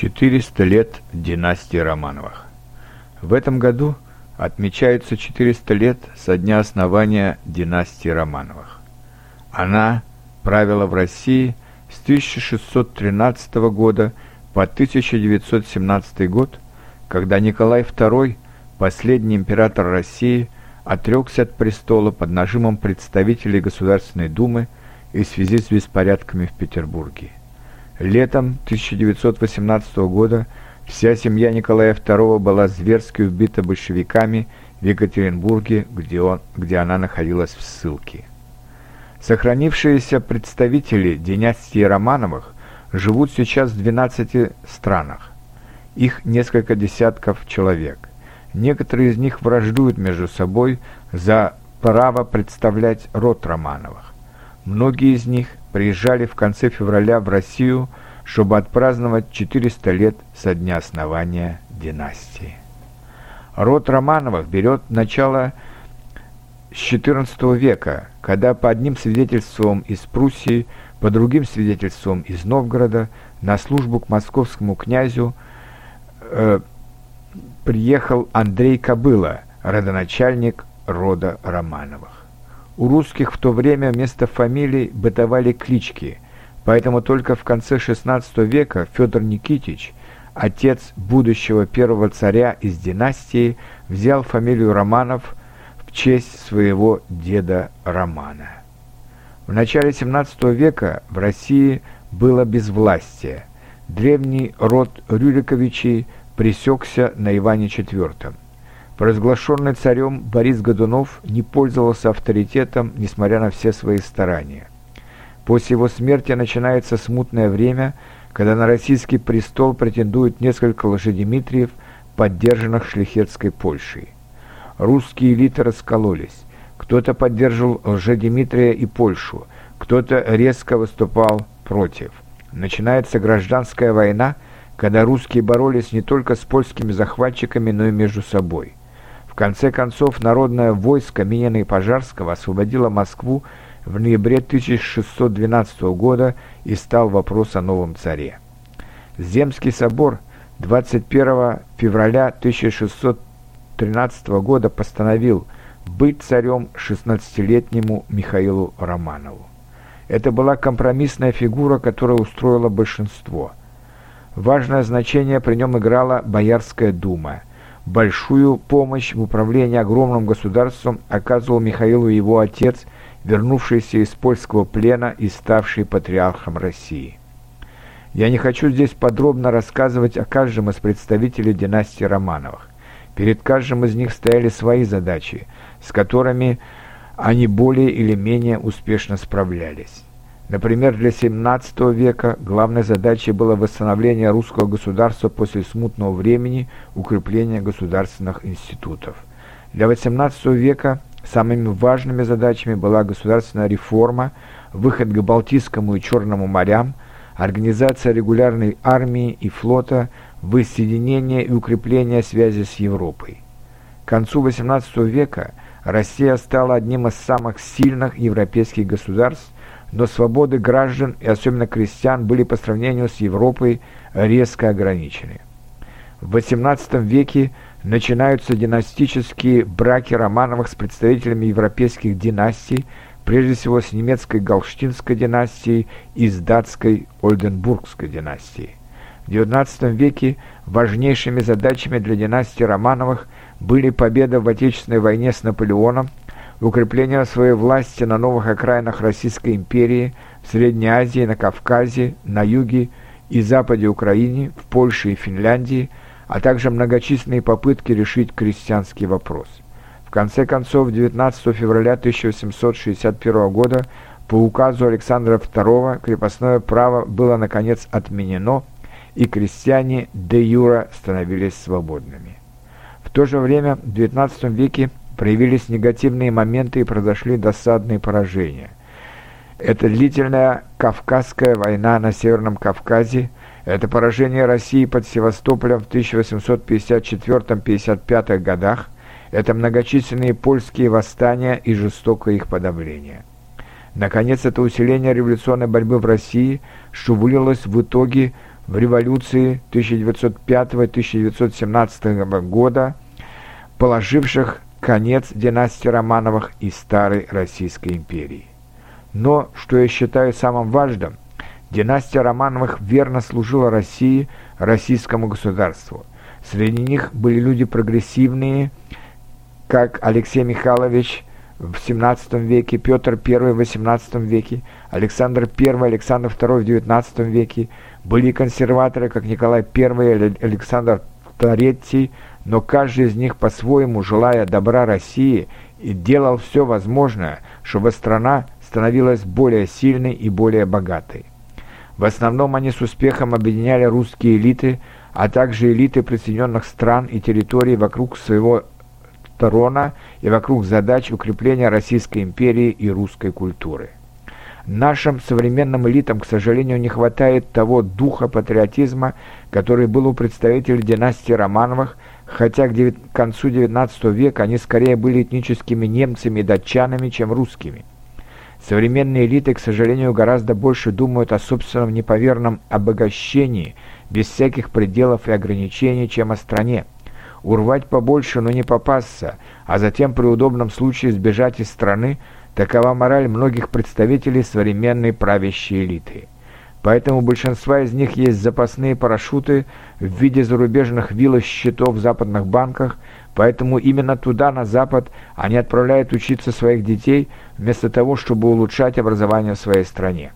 400 лет династии Романовых. В этом году отмечается 400 лет со дня основания династии Романовых. Она правила в России с 1613 года по 1917 год, когда Николай II, последний император России, отрекся от престола под нажимом представителей Государственной Думы и в связи с беспорядками в Петербурге. Летом 1918 года вся семья Николая II была зверски убита большевиками в Екатеринбурге, где, он, где она находилась в ссылке. Сохранившиеся представители династии Романовых живут сейчас в 12 странах. Их несколько десятков человек. Некоторые из них враждуют между собой за право представлять род Романовых. Многие из них приезжали в конце февраля в Россию, чтобы отпраздновать 400 лет со дня основания династии. Род Романовых берет начало с XIV века, когда по одним свидетельствам из Пруссии, по другим свидетельствам из Новгорода на службу к московскому князю э, приехал Андрей Кобыла, родоначальник рода Романовых. У русских в то время вместо фамилий бытовали клички, поэтому только в конце XVI века Федор Никитич, отец будущего первого царя из династии, взял фамилию Романов в честь своего деда Романа. В начале XVII века в России было безвластие. Древний род Рюриковичей пресекся на Иване IV. Провозглашенный царем Борис Годунов не пользовался авторитетом, несмотря на все свои старания. После его смерти начинается смутное время, когда на российский престол претендуют несколько лошадимитриев, поддержанных шляхетской Польшей. Русские элиты раскололись. Кто-то поддерживал Лжедимитрия и Польшу, кто-то резко выступал против. Начинается гражданская война, когда русские боролись не только с польскими захватчиками, но и между собой конце концов, народное войско Минина и Пожарского освободило Москву в ноябре 1612 года и стал вопрос о новом царе. Земский собор 21 февраля 1613 года постановил быть царем 16-летнему Михаилу Романову. Это была компромиссная фигура, которая устроила большинство. Важное значение при нем играла Боярская дума – Большую помощь в управлении огромным государством оказывал Михаилу его отец, вернувшийся из польского плена и ставший патриархом России. Я не хочу здесь подробно рассказывать о каждом из представителей династии Романовых. Перед каждым из них стояли свои задачи, с которыми они более или менее успешно справлялись. Например, для XVII века главной задачей было восстановление русского государства после смутного времени, укрепление государственных институтов. Для XVIII века самыми важными задачами была государственная реформа, выход к Балтийскому и Черному морям, организация регулярной армии и флота, воссоединение и укрепление связи с Европой. К концу XVIII века Россия стала одним из самых сильных европейских государств, но свободы граждан и особенно крестьян были по сравнению с Европой резко ограничены. В XVIII веке начинаются династические браки Романовых с представителями европейских династий, прежде всего с немецкой Галштинской династией и с датской Ольденбургской династией. В XIX веке важнейшими задачами для династии Романовых были победа в Отечественной войне с Наполеоном укрепление своей власти на новых окраинах Российской империи, в Средней Азии, на Кавказе, на юге и западе Украины, в Польше и Финляндии, а также многочисленные попытки решить крестьянский вопрос. В конце концов, 19 февраля 1861 года по указу Александра II крепостное право было наконец отменено, и крестьяне де юра становились свободными. В то же время в XIX веке проявились негативные моменты и произошли досадные поражения. Это длительная Кавказская война на Северном Кавказе, это поражение России под Севастополем в 1854-55 годах, это многочисленные польские восстания и жестокое их подавление. Наконец, это усиление революционной борьбы в России, что в итоге в революции 1905-1917 года, положивших конец династии Романовых и Старой Российской империи. Но, что я считаю самым важным, династия Романовых верно служила России, российскому государству. Среди них были люди прогрессивные, как Алексей Михайлович в XVII веке, Петр I в XVIII веке, Александр I, Александр II в XIX веке, были консерваторы, как Николай I, Александр Торетти, но каждый из них по-своему, желая добра России, и делал все возможное, чтобы страна становилась более сильной и более богатой. В основном они с успехом объединяли русские элиты, а также элиты присоединенных стран и территорий вокруг своего трона и вокруг задач укрепления Российской империи и русской культуры. Нашим современным элитам, к сожалению, не хватает того духа патриотизма, который был у представителей династии Романовых, хотя к, девят... к концу XIX века они скорее были этническими немцами и датчанами, чем русскими. Современные элиты, к сожалению, гораздо больше думают о собственном неповерном обогащении, без всяких пределов и ограничений, чем о стране. Урвать побольше, но не попасться, а затем при удобном случае сбежать из страны – Такова мораль многих представителей современной правящей элиты. Поэтому у большинства из них есть запасные парашюты в виде зарубежных вилл счетов в западных банках, поэтому именно туда, на Запад, они отправляют учиться своих детей, вместо того, чтобы улучшать образование в своей стране.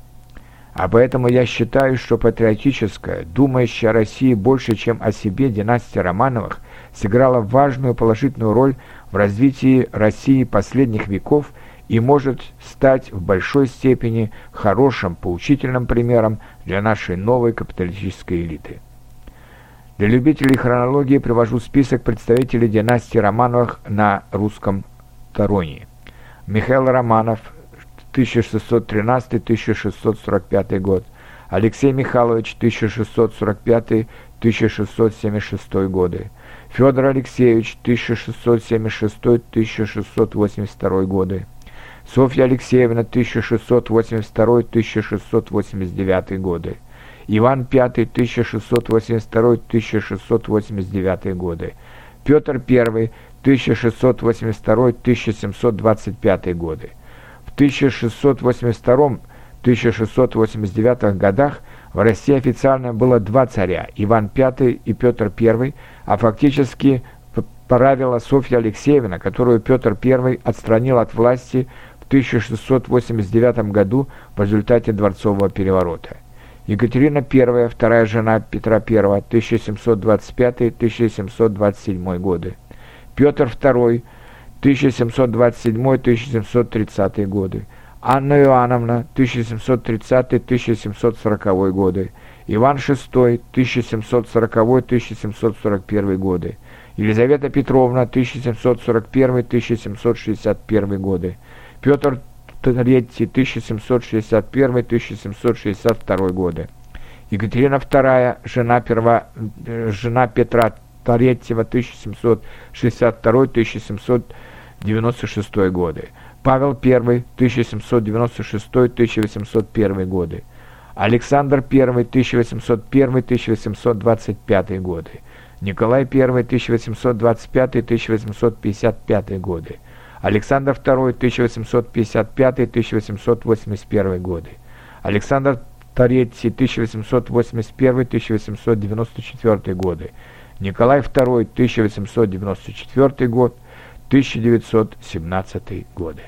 А поэтому я считаю, что патриотическая, думающая о России больше, чем о себе династия Романовых, сыграла важную положительную роль в развитии России последних веков – и может стать в большой степени хорошим поучительным примером для нашей новой капиталистической элиты. Для любителей хронологии привожу список представителей династии Романовых на русском Тароне. Михаил Романов, 1613-1645 год. Алексей Михайлович, 1645-1676 годы. Федор Алексеевич, 1676-1682 годы. Софья Алексеевна 1682-1689 годы, Иван V 1682-1689 годы, Петр I 1682-1725 годы. В 1682-1689 годах в России официально было два царя – Иван V и Петр I, а фактически правила Софья Алексеевна, которую Петр I отстранил от власти в 1689 году в результате дворцового переворота. Екатерина I, вторая жена Петра I, 1725-1727 годы. Петр II, 1727-1730 годы. Анна Иоанновна, 1730-1740 годы. Иван VI, 1740-1741 годы. Елизавета Петровна, 1741-1761 годы. Петр III, 1761-1762 годы. Екатерина II, жена, перво, жена Петра III, 1762-1796 годы. Павел I, 1796-1801 годы. Александр I, 1801-1825 годы. Николай I, 1825-1855 годы. Александр II 1855-1881 годы, Александр III 1881-1894 годы, Николай II 1894 год, 1917 годы.